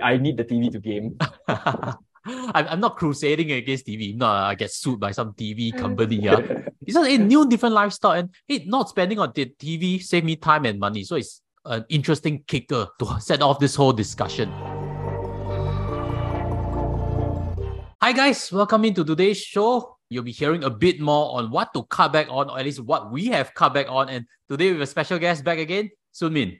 I need the TV to game. I'm, I'm not crusading against TV. No, I get sued by some TV mm. company. Yeah. It's just a new different lifestyle and hey, not spending on the TV save me time and money. So it's an interesting kicker to set off this whole discussion. Hi guys, welcome into today's show. You'll be hearing a bit more on what to cut back on, or at least what we have cut back on. And today we have a special guest back again, Sumin.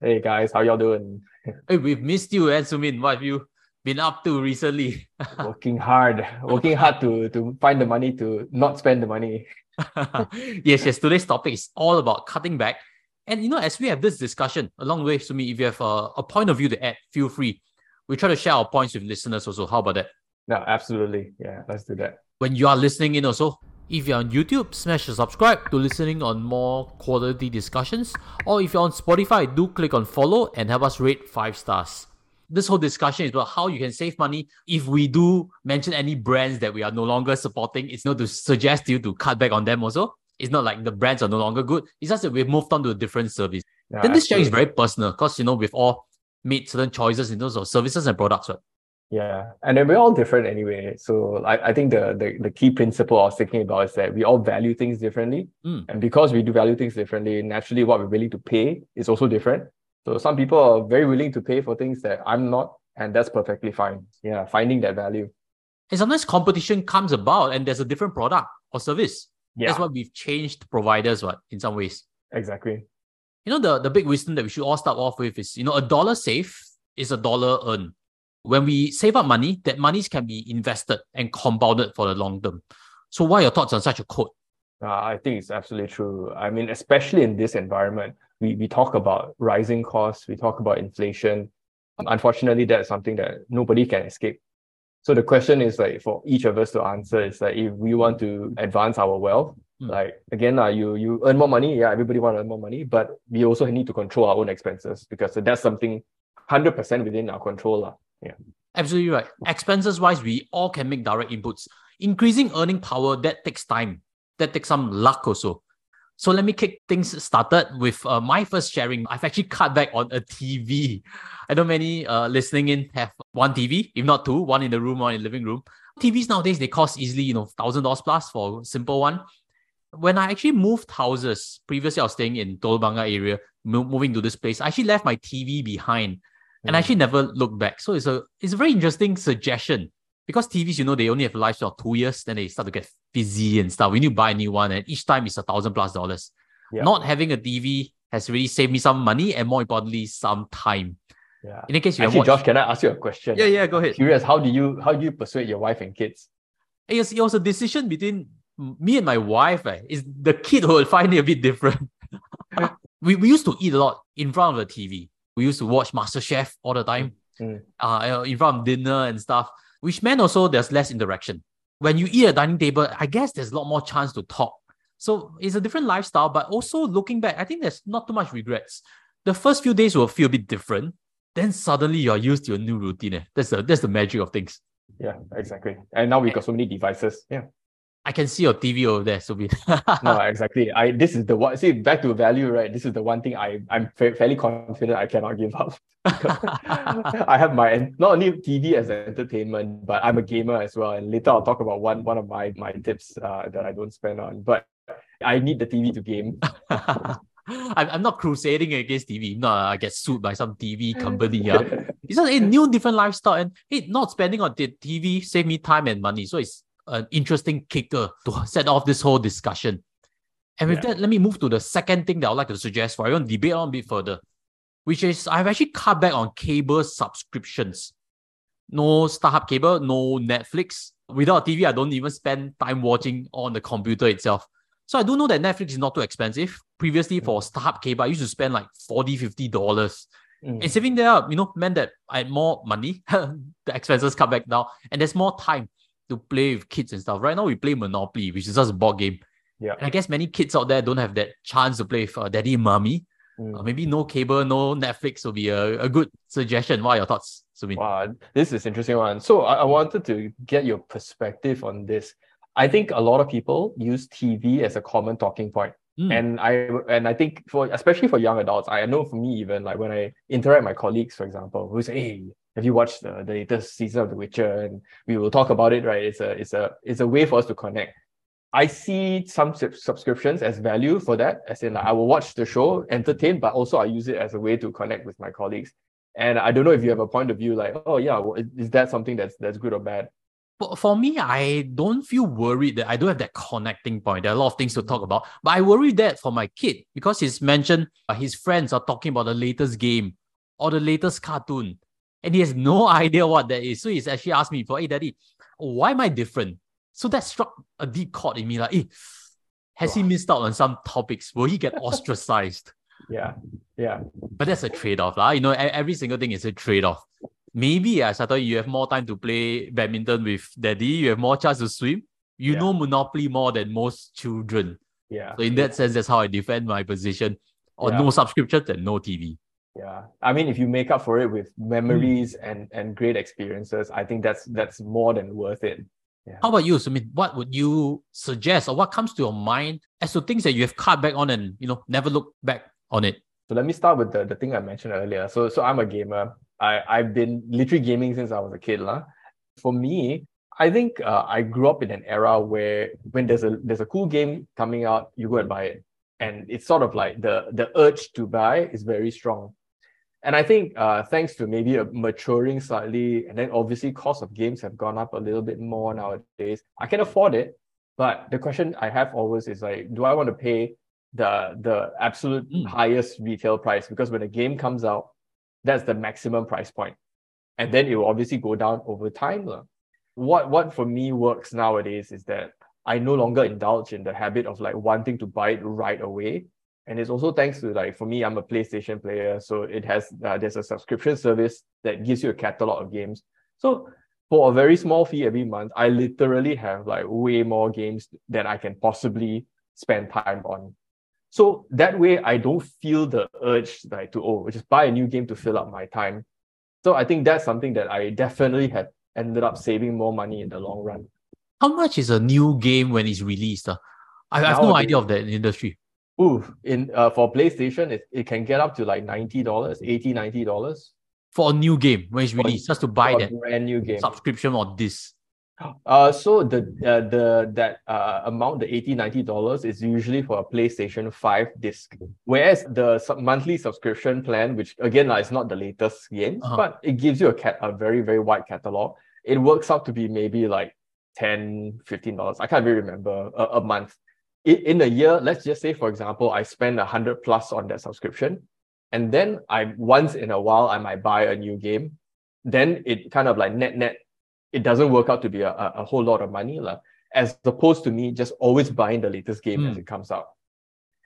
Hey guys, how y'all doing? Hey, we've missed you, and Sumin. What have you been up to recently? working hard, working hard to to find the money to not spend the money. yes, yes. Today's topic is all about cutting back. And you know, as we have this discussion along the way, Sumi, if you have a, a point of view to add, feel free. We try to share our points with listeners also. How about that? No, absolutely. Yeah, let's do that. When you are listening in also, if you're on YouTube, smash the subscribe to listening on more quality discussions. Or if you're on Spotify, do click on follow and help us rate five stars. This whole discussion is about how you can save money. If we do mention any brands that we are no longer supporting, it's not to suggest you to cut back on them also. It's not like the brands are no longer good. It's just that we've moved on to a different service. Yeah, then this sharing is very personal because you know we've all made certain choices in terms of services and products. Right? Yeah, and then we're all different anyway. So I, I think the, the the key principle I was thinking about is that we all value things differently, Mm. and because we do value things differently, naturally what we're willing to pay is also different. So some people are very willing to pay for things that I'm not, and that's perfectly fine. Yeah, finding that value. And sometimes competition comes about and there's a different product or service. Yeah, That's why we've changed providers, what In some ways. exactly. You know, the, the big wisdom that we should all start off with is, you know, a dollar saved is a dollar earned. When we save up money, that monies can be invested and compounded for the long term. So what are your thoughts on such a quote? Uh, I think it's absolutely true. I mean, especially in this environment, we, we talk about rising costs, we talk about inflation. Unfortunately, that's something that nobody can escape. So the question is like for each of us to answer is like if we want to advance our wealth, Hmm. like again, uh, you you earn more money, yeah, everybody want to earn more money, but we also need to control our own expenses because that's something 100% within our control. lah. Yeah. Absolutely right. Expenses wise, we all can make direct inputs. Increasing earning power, that takes time. That takes some luck also. So let me kick things started with uh, my first sharing. I've actually cut back on a TV. I know many uh, listening in have one TV, if not two, one in the room, one in the living room. TVs nowadays, they cost easily, you know, $1,000 plus for a simple one. When I actually moved houses, previously I was staying in Tolbanga area, mo- moving to this place, I actually left my TV behind and I actually never looked back. So it's a it's a very interesting suggestion because TVs, you know, they only have a lifespan of two years, then they start to get fizzy and stuff. We need to buy a new one, and each time it's a thousand plus dollars. Yeah. Not having a TV has really saved me some money and more importantly, some time. Yeah. In any case, you Actually, Josh, can I ask you a question? yeah, yeah, go ahead. Curious, how do you how do you persuade your wife and kids? It was, it was a decision between me and my wife. Eh. Is the kid who will find it a bit different. we, we used to eat a lot in front of the TV. We used to watch MasterChef all the time, Mm. uh, in front of dinner and stuff, which meant also there's less interaction. When you eat at a dining table, I guess there's a lot more chance to talk. So it's a different lifestyle, but also looking back, I think there's not too much regrets. The first few days will feel a bit different. Then suddenly you're used to your new routine. eh. That's the that's the magic of things. Yeah, exactly. And now we've got so many devices. Yeah. I can see your TV over there, so be No, exactly. I this is the one. See, back to value, right? This is the one thing I I'm fa- fairly confident I cannot give up. I have my not only TV as an entertainment, but I'm a gamer as well. And later I'll talk about one one of my my tips uh, that I don't spend on. But I need the TV to game. I'm, I'm not crusading against TV. No, I get sued by some TV company. Yeah. It's just a new different lifestyle. And hey, not spending on the TV save me time and money. So it's an interesting kicker to set off this whole discussion. And with Yeah. that, let me move to the second thing that I'd like to suggest for everyone to debate on a bit further, which is I've actually cut back on cable subscriptions. No StarHub cable, no Netflix. Without TV, I don't even spend time watching on the computer itself. So I do know that Netflix is not too expensive. Previously, for StarHub cable, I used to spend like 40 $50. Mm. And saving there up, you know, meant that I had more money. the expenses cut back down, and there's more time to play with kids and stuff. Right now, we play Monopoly, which is just a board game. Yeah. And I guess many kids out there don't have that chance to play with uh, daddy and mommy. Mm. Uh, maybe no cable, no Netflix will be a, a good suggestion. What are your thoughts, Sumin? Wow, this is interesting one. So I, I wanted to get your perspective on this. I think a lot of people use TV as a common talking point. Mm. And I and I think for especially for young adults, I know for me even like when I interact with my colleagues, for example, who say, Hey, have you watched the, the latest season of The Witcher? And we will talk about it, right? It's a it's a it's a way for us to connect. I see some sub- subscriptions as value for that, as in like, I will watch the show, entertain, but also I use it as a way to connect with my colleagues. And I don't know if you have a point of view like, oh yeah, well, is that something that's that's good or bad? But for me, I don't feel worried that I don't have that connecting point. There are a lot of things to talk about, but I worry that for my kid because he's mentioned uh, his friends are talking about the latest game or the latest cartoon, and he has no idea what that is. So he's actually asked me for, hey, daddy, why am I different? So that struck a deep chord in me. Like, hey, has he missed out on some topics? Will he get ostracized? Yeah, yeah. But that's a trade-off. lah. You know, every single thing is a trade-off. Maybe as I thought you have more time to play badminton with daddy, you have more chance to swim. You Yeah. know Monopoly more than most children. Yeah. So in that sense, that's how I defend my position. Or Yeah. no subscriptions and no TV. Yeah. I mean, if you make up for it with memories Hmm. and and great experiences, I think that's that's more than worth it. How about you, Sumit? What would you suggest or what comes to your mind as to things that you have cut back on and you know never look back on it? So let me start with the, the thing I mentioned earlier. So so I'm a gamer. I, I've been literally gaming since I was a kid. lah. For me, I think uh, I grew up in an era where when there's a there's a cool game coming out, you go and buy it. And it's sort of like the the urge to buy is very strong. And I think uh, thanks to maybe a maturing slightly, and then obviously cost of games have gone up a little bit more nowadays. I can afford it, but the question I have always is like, do I want to pay the the absolute Mm. highest retail price? Because when a game comes out, that's the maximum price point, and then it will obviously go down over time. lah. What what for me works nowadays is that I no longer indulge in the habit of like wanting to buy it right away and it's also thanks to like for me i'm a playstation player so it has uh, there's a subscription service that gives you a catalog of games so for a very small fee every month i literally have like way more games than i can possibly spend time on so that way i don't feel the urge like to oh just buy a new game to fill up my time so i think that's something that i definitely have ended up saving more money in the long run How much is a new game when it's released? ah? I, I have no idea of that industry. Ooh, in uh, for playstation it, it can get up to like $90 $80 $90 For a new game when it's released, just to buy that brand new game. subscription or this. Uh, so the uh, the that uh, amount, the 80 90 dollars, is usually for a PlayStation 5 disc. Whereas the sub- monthly subscription plan, which again like, is not the latest games, Uh-huh. but it gives you a cat a very very wide catalog. It works out to be maybe like 10 15 dollars. I can't really remember a, a month. In, a year, let's just say for example, I spend a hundred plus on that subscription, and then I once in a while I might buy a new game. Then it kind of like net net it doesn't work out to be a, a, whole lot of money lah, as opposed to me just always buying the latest game as Mm. it comes out.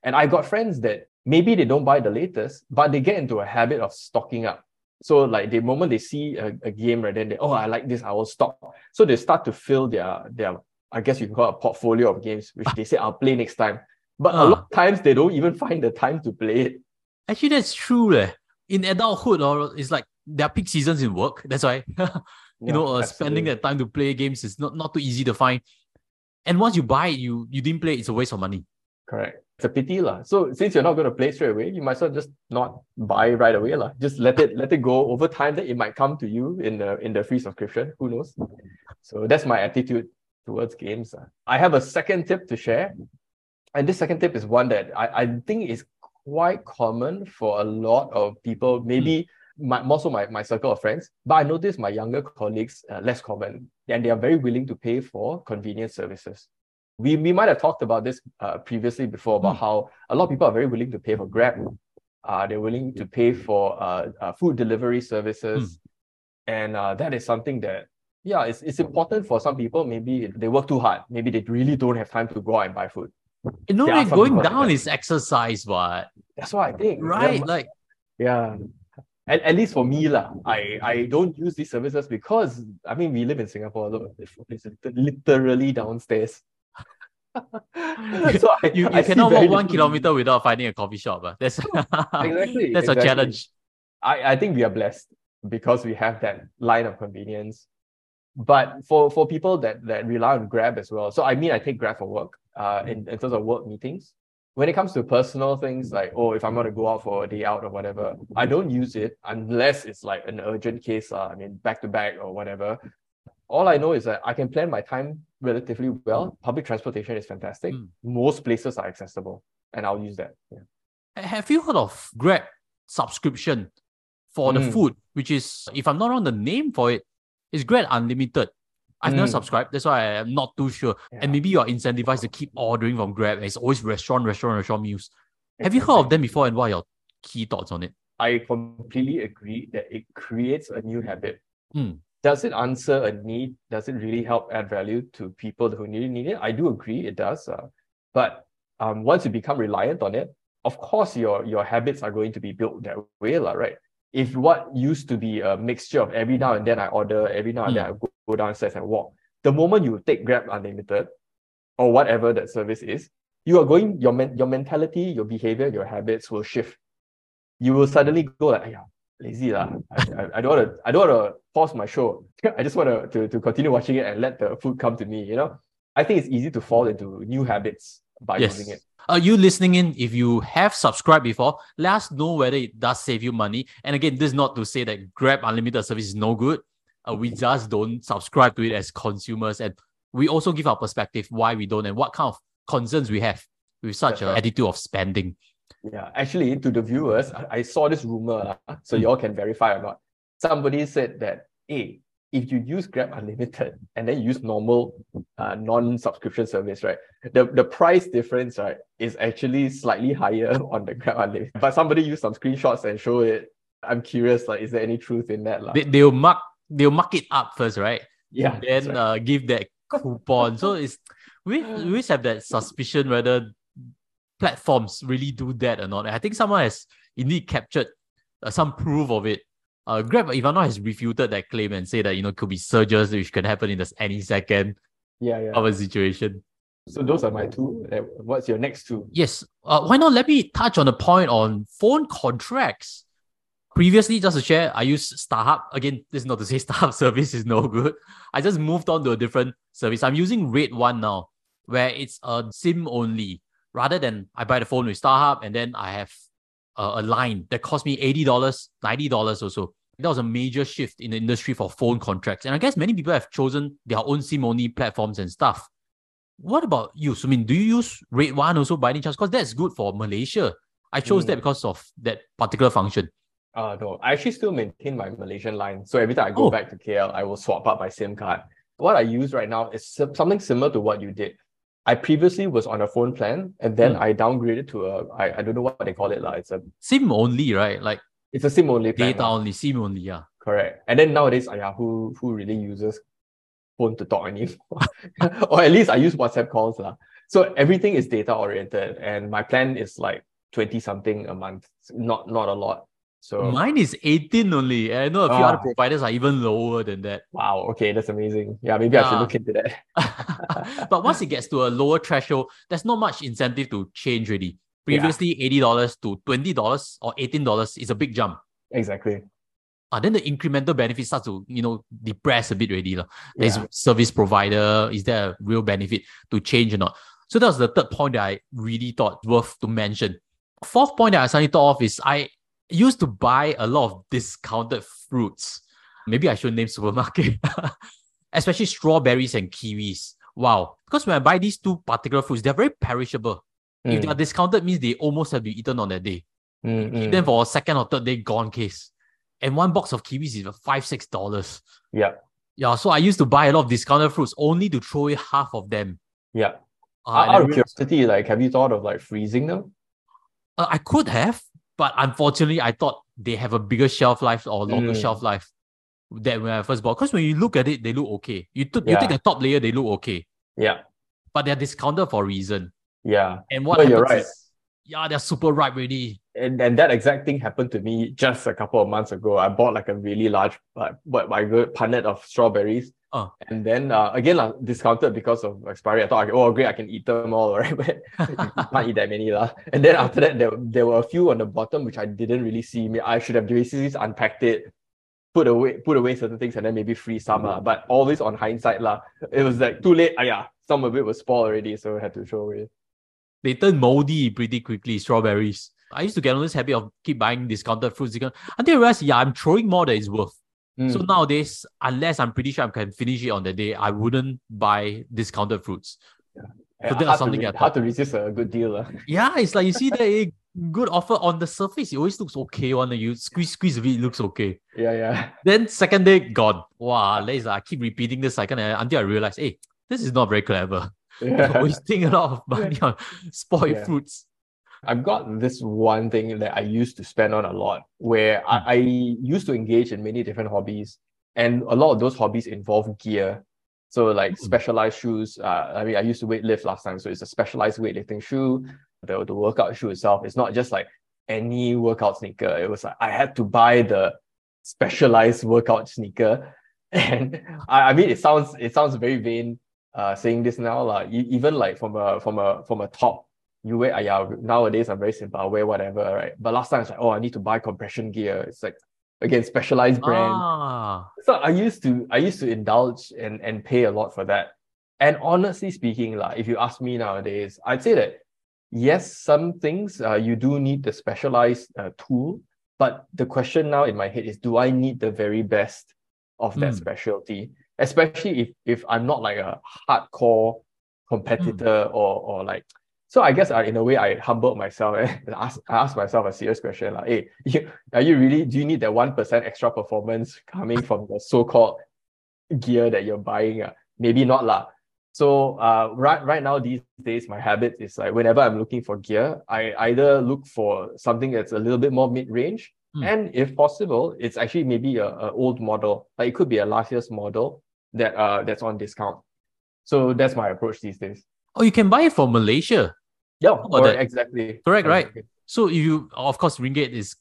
And I got friends that maybe they don't buy the latest, but they get into a habit of stocking up. So like the moment they see a, a game, right, then they, oh, I like this, I will stock. So they start to fill their their, I guess you can call it a portfolio of games, which they say I'll play next time. But a Ah. lot of times they don't even find the time to play it. Actually, that's true. Eh. In adulthood, or it's like there are peak seasons in work. That's why you know, uh, spending that time to play games is not, not too easy to find. And once you buy it, you you didn't play, it's a waste of money. Correct. It's a pity lah. So since you're not going to play straight away, you might as well just not buy right away lah. Just let it let it go over time. That it might come to you in the in the free subscription. Who knows? So that's my attitude towards games. lah. I have a second tip to share, and this second tip is one that I, I think is quite common for a lot of people. Maybe my more so my, my circle of friends, but I notice my younger colleagues uh, less common, and they are very willing to pay for convenience services we we might have talked about this uh, previously before about Hmm. how a lot of people are very willing to pay for Grab. Uh, they're willing to pay for uh, uh, food delivery services, and uh, that is something that yeah, it's it's important for some people. Maybe they work too hard. Maybe they really don't have time to go out and buy food. You know, like going down is exercise, but That's what I think. Right? Yeah, Like, yeah. At, at least for me, lah, I, I don't use these services because I mean we live in Singapore. Look, it's literally downstairs. so I, you, you I cannot walk one kilometer without finding a coffee shop. ah. That's exactly that's a challenge. I, I think we are blessed because we have that line of convenience. But for, for people that, that rely on Grab as well, so I mean I take Grab for work, uh, in, in terms of work meetings. when it comes to personal things like oh if i'm going to go out for a day out or whatever i don't use it unless it's like an urgent case uh, i mean back to back or whatever all i know is that i can plan my time relatively well public transportation is fantastic Mm. most places are accessible and i'll use that yeah. Have you heard of Grab subscription for the Mm. food, which is, if I'm not wrong, the name for it is Grab Unlimited. I've never Mm. subscribed, that's why I'm not too sure. Yeah. And maybe you're incentivized to keep ordering from Grab. and It's always restaurant, restaurant, restaurant meals. Have you heard of them before and what are your key thoughts on it? I completely agree that it creates a new habit. Hmm. Does it answer a need? Does it really help add value to people who really need it? I do agree it does. Uh, but um, once you become reliant on it, of course your your habits are going to be built that way, lah, right? If what used to be a mixture of every now and then I order, every now and then hmm. I go, go downstairs and walk, the moment you take Grab Unlimited or whatever that service is, you are going your men, your mentality, your behavior, your habits will shift. You will suddenly go like, yeah, lazy lah. I, I, I don't want to I don't want to pause my show. I just want to, to to continue watching it and let the food come to me. You know, I think it's easy to fall into new habits by Yes. using it. Are you listening in? If you have subscribed before, let us know whether it does save you money. And again, this is not to say that Grab Unlimited service is no good. Uh, we just don't subscribe to it as consumers. And we also give our perspective why we don't and what kind of concerns we have with such an attitude of spending. Yeah, actually, to the viewers, I, I saw this rumor, lah, so you all can verify or not. Somebody said that, hey, if you use Grab Unlimited and then use normal uh, non-subscription service, right, the, the price difference, right, is actually slightly higher on the Grab Unlimited. But somebody used some screenshots and show it. I'm curious, like, is there any truth in that? lah? They, they'll mark they'll mark it up first, right? yeah, And then right. uh, give that coupon. so it's we we always have that suspicion whether platforms really do that or not. And I think someone has indeed captured uh, some proof of it. Uh, Grab, if I'm not, has refuted that claim and say that you know it could be surges which can happen in this any second yeah, yeah. of a situation. So those are my two. Uh, What's your next two? Yes. Uh, why not let me touch on the point on phone contracts. Previously, just to share, I use StarHub. Again, this is not to say StarHub service is no good. I just moved on to a different service. I'm using redONE now, where it's a SIM only. Rather than I buy the phone with StarHub and then I have a, a line that cost me $80, $90 or so. That was a major shift in the industry for phone contracts. And I guess many people have chosen their own SIM only platforms and stuff. What about you? So, I mean, do you use redONE also by any chance? Because that's good for Malaysia. I chose Mm. that because of that particular function. Uh, no, I actually still maintain my Malaysian line. So every time I go Oh. back to KL, I will swap out my SIM card. What I use right now is something similar to what you did. I previously was on a phone plan and then Mm. I downgraded to a, I, I don't know what they call it. lah. It's a SIM only, right? Like it's a SIM only plan. data only, SIM only, yeah. Correct. And then nowadays, uh, yeah, who who really uses phone to talk anymore? or at least I use WhatsApp calls. lah. So everything is data oriented and my plan is like 20 something a month. Not not a lot. So Mine is 18 only. I know a few other Ah. providers are even lower than that. wow, okay, that's amazing. Yeah, maybe I should look into that. but once it gets to a lower threshold, there's not much incentive to change really. Previously, $80 to $20 or $18 is a big jump. exactly. Uh, then the incremental benefit starts to, you know, depress a bit already. lah. There's Yeah. service provider. Is there a real benefit to change or not? So that was the third point that I really thought worth to mention. Fourth point that I suddenly thought of is I used to buy a lot of discounted fruits. Maybe I should name supermarket, especially strawberries and kiwis. Wow. Because when I buy these two particular fruits, they're very perishable. If Mm, they are discounted, means they almost have been eaten on that day. mm, Keep mm. them for a second or third day gone case. And one box of kiwis is five, six dollars. Yeah, Yeah, so I used to buy a lot of discounted fruits only to throw away half of them. yeah. Uh, Out of curiosity, like, have you thought of like freezing them? uh, I could have, but unfortunately, I thought they have a bigger shelf life or longer Mm. shelf life than when I first bought. Because when you look at it, they look okay. You took you take Yeah. the top layer, they look okay, Yeah, but they're discounted for a reason. yeah. And what No, you're right. is, yeah, they're super ripe already. and, and that exact thing happened to me just a couple of months ago. I bought like a really large, like what my good punnet of strawberries. Oh. And then uh, again, uh, discounted because of expiry. I thought, oh, great, I can eat them all, right? But can't eat that many. lah. And then after that, there, there were a few on the bottom which I didn't really see. Me- I should have basically unpacked it, put away put away certain things, and then maybe free some. lah. But always on hindsight, lah, it was like too late. Ah, yeah, some of it was spoiled already, so I had to throw away. they turn moldy pretty quickly, strawberries. I used to get on this habit of keep buying discounted fruits until I realized, yeah, I'm throwing more than it's worth. So Mm. nowadays, unless I'm pretty sure I can finish it on the day, I wouldn't buy discounted fruits. Yeah. So that's hard, something to, re- hard to resist a good deal. ah. Yeah, it's like you see the good offer on the surface, it always looks okay. One you squeeze, squeeze a bit, it looks okay. Yeah, yeah. Then second day, gone. Wow, later, I keep repeating this second until I realize, hey, this is not very clever. yeah. Wasting a lot of money on spoiled Yeah. fruits. I've got this one thing that I used to spend on a lot where I, I used to engage in many different hobbies. And a lot of those hobbies involve gear. So like Mm. specialized shoes. Uh, I mean, I used to weightlift last time. So it's a specialized weightlifting shoe. The, the workout shoe itself is not just like any workout sneaker. It was like I had to buy the specialized workout sneaker. And I, I mean it sounds it sounds very vain uh saying this now. Like even like from a from a from a top you wear, uh, yeah, nowadays I'm very simple. I wear whatever, right? But last time it's like, oh, I need to buy compression gear. It's like, again, specialized brand. Ah, So I used to, I used to indulge and, and pay a lot for that. And honestly speaking, like, if you ask me nowadays, I'd say that yes, some things uh, you do need the specialized uh, tool. But the question now in my head is, do I need the very best of that Mm. specialty? Especially if if I'm not like a hardcore competitor or or like so I guess I, in a way I humbled myself and ask, I asked myself a serious question like, hey, you, are you really do you need that one percent extra performance coming from the so-called gear that you're buying? Uh? Maybe not lah. So uh, right right now these days my habit is like whenever I'm looking for gear, I either look for something that's a little bit more mid-range, Hmm. and if possible, it's actually maybe a, a old model. Like it could be a last year's model that uh that's on discount. So that's my approach these days. oh, you can buy it from Malaysia. Yeah, about or that? exactly. Correct, right? So if you, of course, ringgit is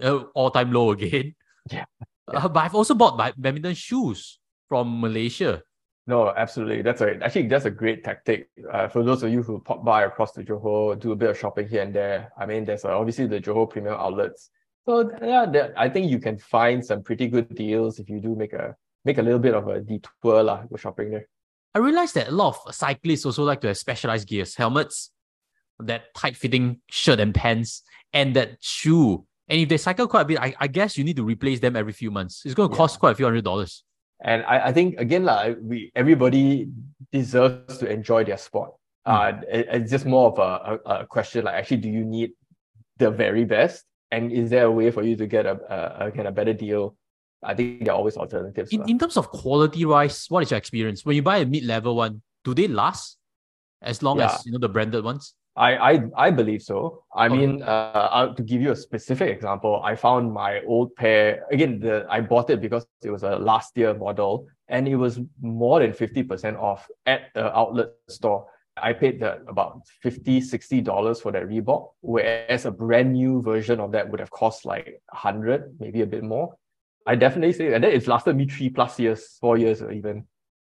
uh, all time low again. Yeah, Uh, but I've also bought ba- badminton shoes from Malaysia. No, absolutely. That's a actually that's a great tactic. Uh, for those of you who pop by across the Johor, do a bit of shopping here and there. I mean, there's uh, obviously the Johor premium outlets. So yeah, there, I think you can find some pretty good deals if you do make a make a little bit of a detour lah, go shopping there. I realized that a lot of cyclists also like to have specialized gears, helmets, that tight fitting shirt and pants, and that shoe. And if they cycle quite a bit, I, I guess you need to replace them every few months. It's going to Yeah. cost quite a few hundred dollars. And I, I think again lah, we everybody deserves to enjoy their sport. Uh, it- it's just more of a, a, a question like actually, do you need the very best? And is there a way for you to get a a, a, get a better deal? I think there are always alternatives. In, in terms of quality wise, what is your experience? When you buy a mid level one, do they last as long Yeah. as you know the branded ones? I, I I believe so. I Okay. mean, uh, to give you a specific example, I found my old pair again. The I bought it because it was a last year model, and it was more than fifty percent off at the outlet store. I paid the, about 50 dollars for that Reebok, whereas a brand new version of that would have cost like hundred, maybe a bit more. I definitely say that it's lasted me three plus years, four years or even.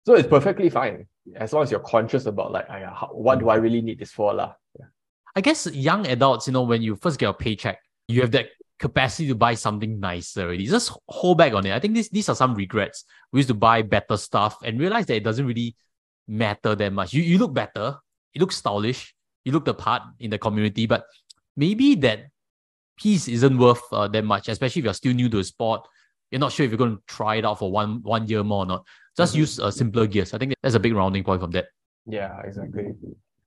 So it's perfectly fine as long as you're conscious about like, "Aiya, how, what do I really need this for, lah? I guess young adults, you know, when you first get a paycheck, you have that capacity to buy something nicer already. Just hold back on it. I think these these are some regrets. We used to buy better stuff and realize that it doesn't really matter that much. You you look better, you look stylish, you look the part in the community, but maybe that piece isn't worth uh, that much, especially if you're still new to the sport. You're not sure if you're going to try it out for one one year more or not. Just Mhm. use uh, simpler gears. I think that's a big rounding point from that. Yeah, exactly.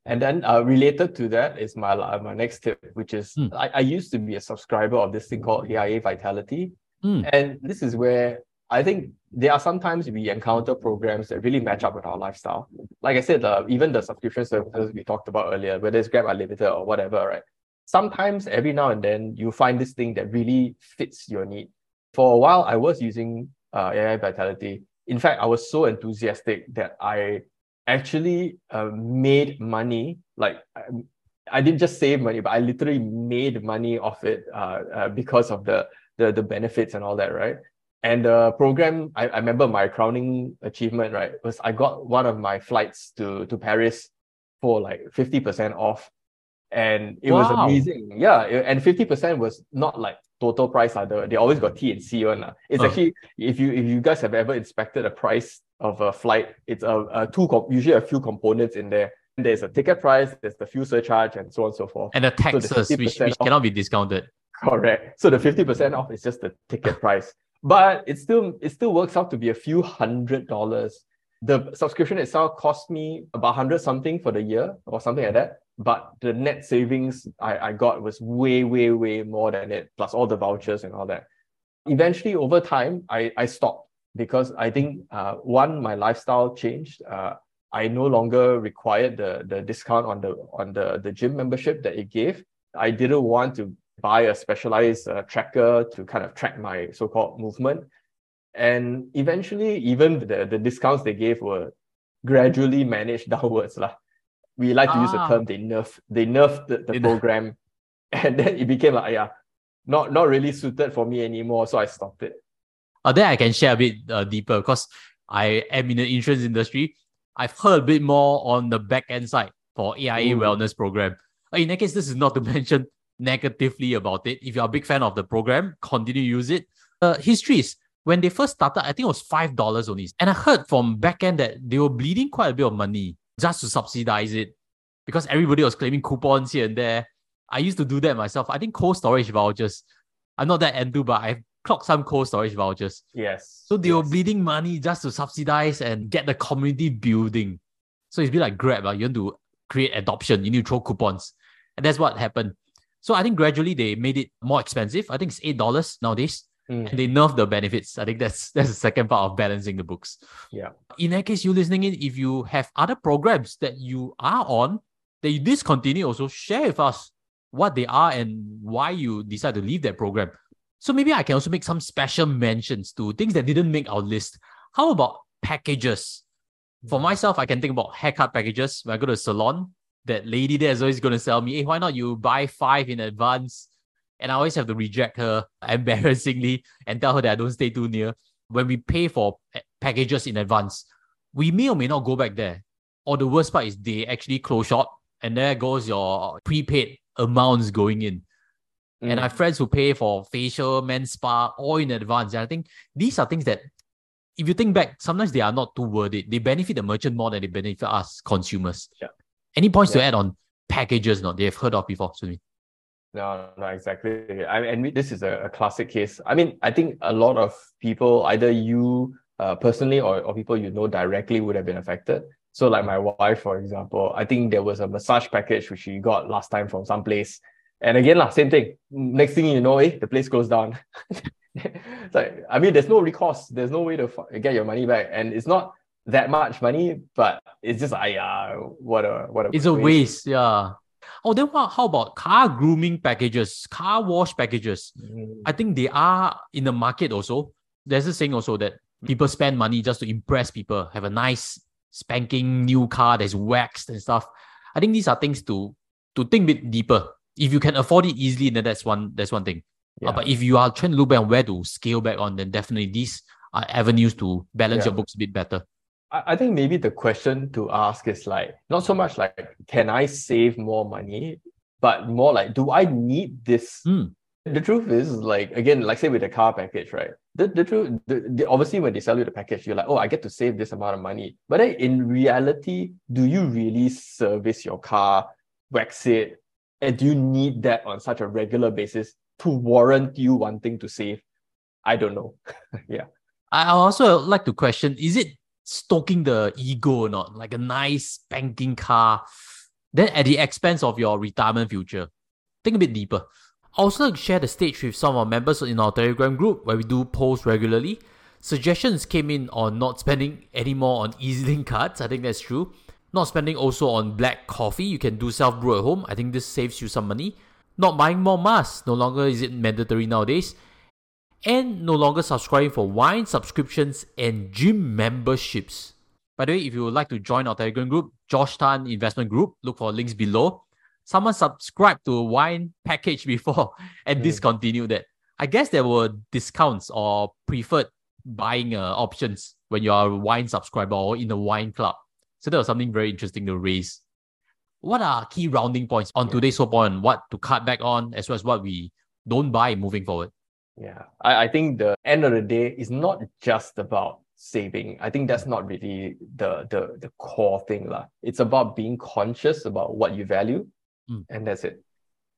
And then uh, related to that is my la- my next tip, which is Hmm. I, I used to be a subscriber of this thing called AIA Vitality. Hmm. And this is where I think there are sometimes we encounter programs that really match up with our lifestyle. Like I said, uh, even the subscription services we talked about earlier, whether it's Grab Unlimited or whatever, right? Sometimes every now and then you find this thing that really fits your need. For a while, I was using uh, AIA Vitality. In fact, I was so enthusiastic that I actually uh, made money. Like I, I didn't just save money, but I literally made money off it uh, uh, because of the, the the benefits and all that, right? And the program, I, I remember my crowning achievement, right, was I got one of my flights to to Paris for like 50% off. And it was amazing. Yeah. And 50% was not like total price. Uh, the- they always got T and C one. Uh. It's Uh. actually if you if you guys have ever inspected a price of a flight, it's a, a two com- usually a few components in there. there's a ticket price, there's the fuel surcharge, and so on and so forth. And the taxes, so the which, which off, cannot be discounted. Correct. So the 50% off is just the ticket price. But it still it still works out to be a few hundred dollars. The subscription itself cost me about hundred something for the year or something like that. But the net savings I, I got was way, way, way more than it, plus all the vouchers and all that. Eventually, over time, I, I stopped because I think uh, one, my lifestyle changed. Uh, I no longer required the the discount on the on the the gym membership that it gave. I didn't want to buy a specialized uh, tracker to kind of track my so-called movement. And eventually, even the, the discounts they gave were gradually managed downwards. Lah. We like to ah. use the ah. term they nerf they nerfed the, the program. And then it became like, yeah, not, not really suited for me anymore. So I stopped it. Uh, then I can share a bit uh, deeper because I am in the insurance industry. I've heard a bit more on the back end side for AIA Ooh. wellness program. Uh, in that case, this is not to mention negatively about it. If you're a big fan of the program, continue to use it. Uh, histories, when they first started, I think it was $5 only. And I heard from back end that they were bleeding quite a bit of money just to subsidize it because everybody was claiming coupons here and there. I used to do that myself. I think cold storage vouchers. I'm not that into, but I've clocked some cold storage vouchers. Yes. So they yes. were bleeding money just to subsidize and get the community building. So it's bit like Grab. Uh, you want to create adoption, you need to throw coupons. And that's what happened. So I think gradually they made it more expensive. I think it's eight dollars nowadays. Mm. And they nerf the benefits. I think that's that's the second part of balancing the books. Yeah. In that case, you listening in, if you have other programs that you are on that you discontinue, also share with us what they are and why you decide to leave that program. So maybe I can also make some special mentions to things that didn't make our list. How about packages? For myself, I can think about haircut packages. When I go to a salon, that lady there is always going to sell me, hey, why not you buy five in advance? And I always have to reject her embarrassingly and tell her that I don't stay too near. When we pay for packages in advance, we may or may not go back there. Or the worst part is they actually close shop and there goes your prepaid amounts going in. Mm. And I have friends who pay for facial, men's spa, all in advance. And I think these are things that, if you think back, sometimes they are not too worth it. They benefit the merchant more than they benefit us consumers. Yeah. Any points yeah. to add on packages? Not they've heard of before, Sunny. No, no, exactly. I mean, and this is a, a, classic case. I mean, I think a lot of people, either you uh, personally or, or people you know directly, would have been affected. So, like my wife, for example, I think there was a massage package which she got last time from some place and again, lah, same thing. Next thing you know, eh, the place goes down. it's like, I mean, there's no recourse. There's no way to get your money back. And it's not that much money, but it's just, ah, yeah, what a, what a It's waste. a waste, yeah. Oh, then what, how about car grooming packages, car wash packages? Mm. I think they are in the market also. There's a saying also that people spend money just to impress people, have a nice spanking new car that's waxed and stuff. I think these are things to to think a bit deeper if you can afford it easily, then that's one that's one thing. Uh, yeah. Uh, but if you are trying to look back on where to scale back on, then definitely these are avenues to balance yeah. your books a bit better. I think maybe the question to ask is like not so much like can I save more money, but more like do I need this? Mm. The truth is like again, like say with the car package, right? The, the truth, the, the, obviously when they sell you the package, you're like, oh, I get to save this amount of money. But then in reality, do you really service your car, wax it, and do you need that on such a regular basis to warrant you wanting to save? I don't know. yeah. I also like to question is it stoking the ego or not? Like a nice banking car, then at the expense of your retirement future? Think a bit deeper. I also like share the stage with some of our members in our Telegram group where we do post regularly. Suggestions came in on not spending any more on EZ-Link cards. I think that's true. Not spending also on black coffee. You can do self brew at home. I think this saves you some money. Not buying more masks. No longer is it mandatory nowadays. And no longer subscribing for wine subscriptions and gym memberships. By the way, if you would like to join our Telegram group, Josh Tan Investment Group, look for links below. Someone subscribed to a wine package before and mm. discontinued that. I guess there were discounts or preferred buying uh, options when you are a wine subscriber or in a wine club. So that was something very interesting to raise. What are key rounding points on yeah. today's whole point? What to cut back on, as well as what we don't buy moving forward? Yeah, I, I think the end of the day is not just about saving. I think that's not really the the the core thing. lah. It's about being conscious about what you value, Mm. and that's it.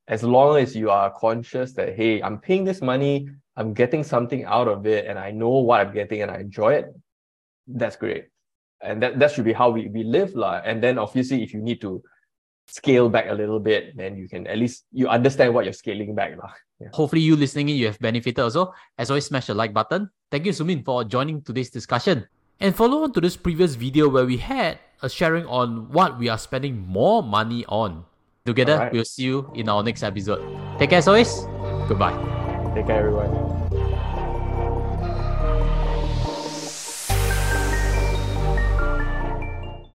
As long as you are conscious that hey, I'm paying this money, I'm getting something out of it, and I know what I'm getting and I enjoy it, that's great. And that, that should be how we, we live. lah. And then obviously if you need to scale back a little bit, then you can at least you understand what you're scaling back. lah. Yeah. Hopefully, you listening in, you have benefited also. As always, smash the like button. Thank you, Sumin, for joining today's discussion. And follow on to this previous video where we had a sharing on what we are spending more money on. Together, Alright. we'll see you in our next episode. Take care as always. Goodbye. Take care, everyone.